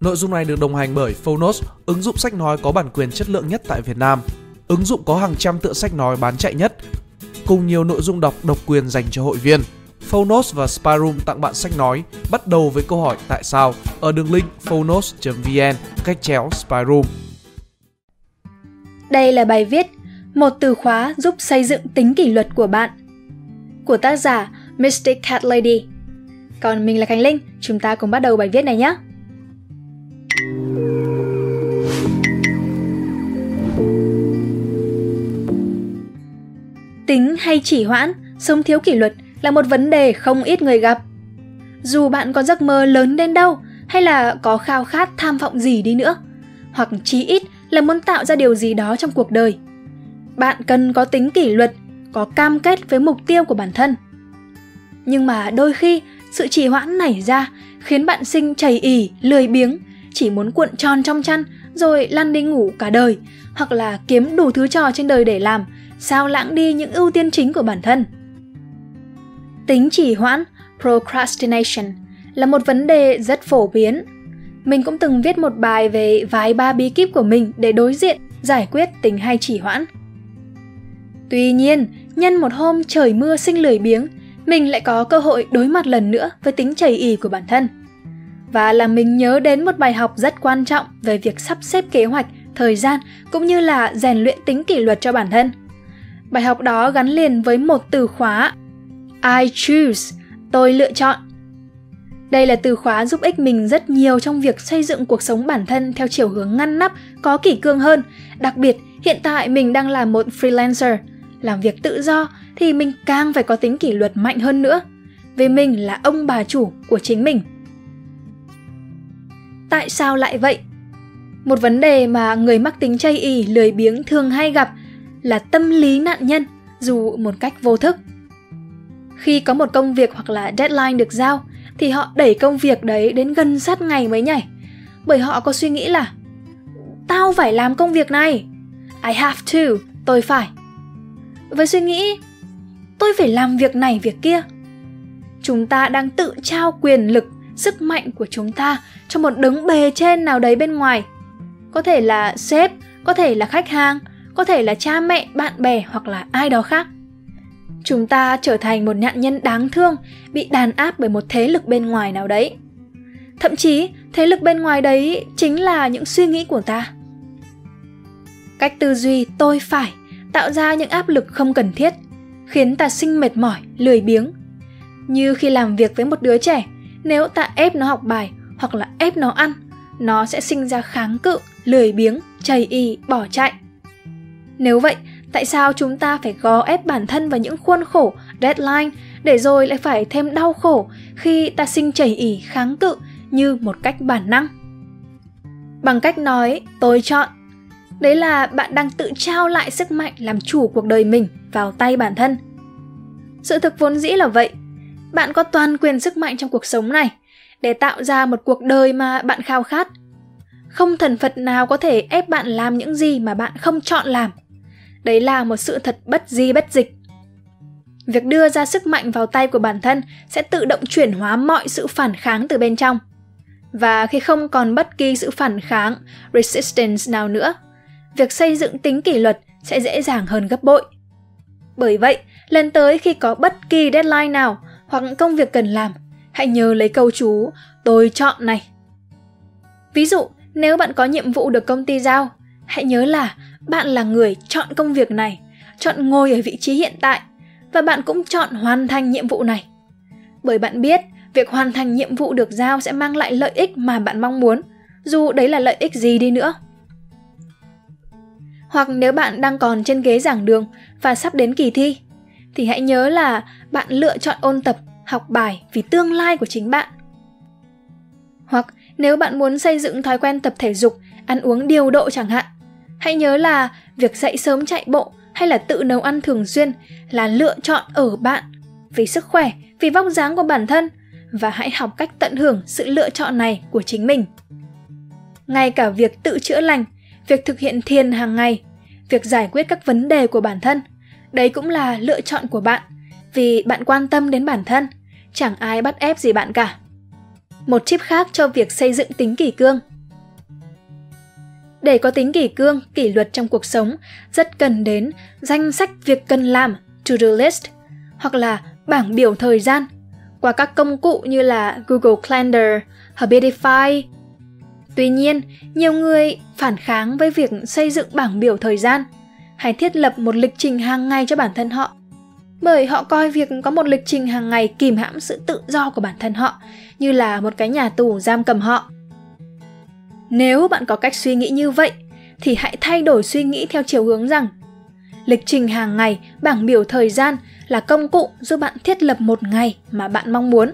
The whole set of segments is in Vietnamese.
Nội dung này được đồng hành bởi Phonos, ứng dụng sách nói có bản quyền chất lượng nhất tại Việt Nam. Ứng dụng có hàng trăm tựa sách nói bán chạy nhất, cùng nhiều nội dung đọc độc quyền dành cho hội viên. Phonos và Spyroom tặng bạn sách nói bắt đầu với câu hỏi tại sao ở đường link phonos.vn cách chéo Spyroom. Đây là bài viết một từ khóa giúp xây dựng tính kỷ luật của bạn của tác giả Mystic Cat Lady. Còn mình là Khánh Linh, chúng ta cùng bắt đầu bài viết này nhé. Tính hay chỉ hoãn, sống thiếu kỷ luật là một vấn đề không ít người gặp. Dù bạn có giấc mơ lớn đến đâu hay là có khao khát tham vọng gì đi nữa, hoặc chí ít là muốn tạo ra điều gì đó trong cuộc đời. Bạn cần có tính kỷ luật, có cam kết với mục tiêu của bản thân. Nhưng mà đôi khi sự trì hoãn nảy ra khiến bạn sinh chảy ỉ, lười biếng, chỉ muốn cuộn tròn trong chăn rồi lăn đi ngủ cả đời, hoặc là kiếm đủ thứ trò trên đời để làm, sao lãng đi những ưu tiên chính của bản thân. Tính trì hoãn, procrastination, là một vấn đề rất phổ biến. Mình cũng từng viết một bài về vài ba bí kíp của mình để đối diện, giải quyết tính hay trì hoãn. Tuy nhiên, nhân một hôm trời mưa sinh lười biếng, mình lại có cơ hội đối mặt lần nữa với tính chảy ỉ của bản thân. Và làm mình nhớ đến một bài học rất quan trọng về việc sắp xếp kế hoạch, thời gian cũng như là rèn luyện tính kỷ luật cho bản thân. Bài học đó gắn liền với một từ khóa I choose, tôi lựa chọn. Đây là từ khóa giúp ích mình rất nhiều trong việc xây dựng cuộc sống bản thân theo chiều hướng ngăn nắp, có kỷ cương hơn. Đặc biệt, hiện tại mình đang là một freelancer, làm việc tự do thì mình càng phải có tính kỷ luật mạnh hơn nữa. Vì mình là ông bà chủ của chính mình. Tại sao lại vậy? Một vấn đề mà người mắc tính chây ì lười biếng thường hay gặp là tâm lý nạn nhân dù một cách vô thức. Khi có một công việc hoặc là deadline được giao thì họ đẩy công việc đấy đến gần sát ngày mới nhảy. Bởi họ có suy nghĩ là Tao phải làm công việc này. I have to, tôi phải. Với suy nghĩ tôi phải làm việc này việc kia. Chúng ta đang tự trao quyền lực, sức mạnh của chúng ta cho một đấng bề trên nào đấy bên ngoài. Có thể là sếp, có thể là khách hàng, có thể là cha mẹ, bạn bè hoặc là ai đó khác. Chúng ta trở thành một nạn nhân đáng thương, bị đàn áp bởi một thế lực bên ngoài nào đấy. Thậm chí, thế lực bên ngoài đấy chính là những suy nghĩ của ta. Cách tư duy tôi phải tạo ra những áp lực không cần thiết, khiến ta sinh mệt mỏi, lười biếng. Như khi làm việc với một đứa trẻ, nếu ta ép nó học bài hoặc là ép nó ăn, nó sẽ sinh ra kháng cự, lười biếng, chầy y, bỏ chạy. Nếu vậy, tại sao chúng ta phải gò ép bản thân vào những khuôn khổ, deadline để rồi lại phải thêm đau khổ khi ta sinh chảy ỉ kháng cự như một cách bản năng? Bằng cách nói tôi chọn Đấy là bạn đang tự trao lại sức mạnh làm chủ cuộc đời mình vào tay bản thân. Sự thực vốn dĩ là vậy. Bạn có toàn quyền sức mạnh trong cuộc sống này để tạo ra một cuộc đời mà bạn khao khát. Không thần Phật nào có thể ép bạn làm những gì mà bạn không chọn làm. Đấy là một sự thật bất di bất dịch. Việc đưa ra sức mạnh vào tay của bản thân sẽ tự động chuyển hóa mọi sự phản kháng từ bên trong. Và khi không còn bất kỳ sự phản kháng, resistance nào nữa, việc xây dựng tính kỷ luật sẽ dễ dàng hơn gấp bội. Bởi vậy, lần tới khi có bất kỳ deadline nào hoặc công việc cần làm, hãy nhớ lấy câu chú tôi chọn này. Ví dụ, nếu bạn có nhiệm vụ được công ty giao, hãy nhớ là bạn là người chọn công việc này, chọn ngồi ở vị trí hiện tại và bạn cũng chọn hoàn thành nhiệm vụ này. Bởi bạn biết, việc hoàn thành nhiệm vụ được giao sẽ mang lại lợi ích mà bạn mong muốn, dù đấy là lợi ích gì đi nữa. Hoặc nếu bạn đang còn trên ghế giảng đường và sắp đến kỳ thi, thì hãy nhớ là bạn lựa chọn ôn tập, học bài vì tương lai của chính bạn. Hoặc nếu bạn muốn xây dựng thói quen tập thể dục, ăn uống điều độ chẳng hạn, hãy nhớ là việc dậy sớm chạy bộ hay là tự nấu ăn thường xuyên là lựa chọn ở bạn vì sức khỏe, vì vóc dáng của bản thân và hãy học cách tận hưởng sự lựa chọn này của chính mình. Ngay cả việc tự chữa lành việc thực hiện thiền hàng ngày, việc giải quyết các vấn đề của bản thân. Đấy cũng là lựa chọn của bạn, vì bạn quan tâm đến bản thân, chẳng ai bắt ép gì bạn cả. một tip khác cho việc xây dựng tính kỷ cương. Để có tính kỷ cương, kỷ luật trong cuộc sống, rất cần đến danh sách việc cần làm, to-do list, hoặc là bảng biểu thời gian qua các công cụ như là Google Calendar, Habitify. Tuy nhiên, nhiều người phản kháng với việc xây dựng bảng biểu thời gian hay thiết lập một lịch trình hàng ngày cho bản thân họ. Bởi họ coi việc có một lịch trình hàng ngày kìm hãm sự tự do của bản thân họ, như là một cái nhà tù giam cầm họ. Nếu bạn có cách suy nghĩ như vậy, thì hãy thay đổi suy nghĩ theo chiều hướng rằng, lịch trình hàng ngày, bảng biểu thời gian là công cụ giúp bạn thiết lập một ngày mà bạn mong muốn.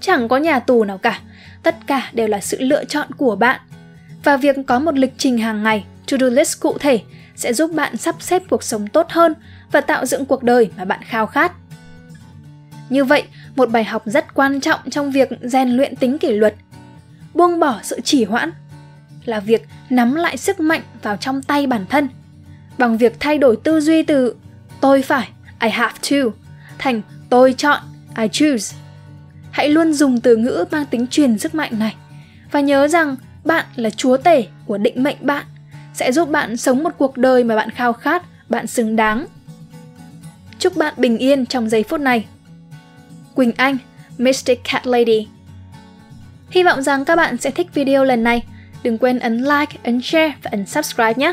Chẳng có nhà tù nào cả, tất cả đều là sự lựa chọn của bạn. Và việc có một lịch trình hàng ngày, to-do list cụ thể sẽ giúp bạn sắp xếp cuộc sống tốt hơn và tạo dựng cuộc đời mà bạn khao khát. Như vậy, một bài học rất quan trọng trong việc rèn luyện tính kỷ luật, buông bỏ sự chỉ hoãn là việc nắm lại sức mạnh vào trong tay bản thân bằng việc thay đổi tư duy từ tôi phải, I have to thành tôi chọn, I choose. Hãy luôn dùng từ ngữ mang tính truyền sức mạnh này và nhớ rằng bạn là chúa tể của định mệnh bạn sẽ giúp bạn sống một cuộc đời mà bạn khao khát, bạn xứng đáng. Chúc bạn bình yên trong giây phút này. Quỳnh Anh, Mystic Cat Lady Hy vọng rằng các bạn sẽ thích video lần này. Đừng quên ấn like, ấn share và ấn subscribe nhé.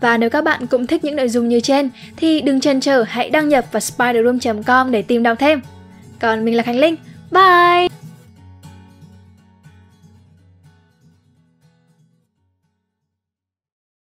Và nếu các bạn cũng thích những nội dung như trên thì đừng chần chờ hãy đăng nhập vào spiderroom.com để tìm đọc thêm. Còn mình là Khánh Linh. Bye!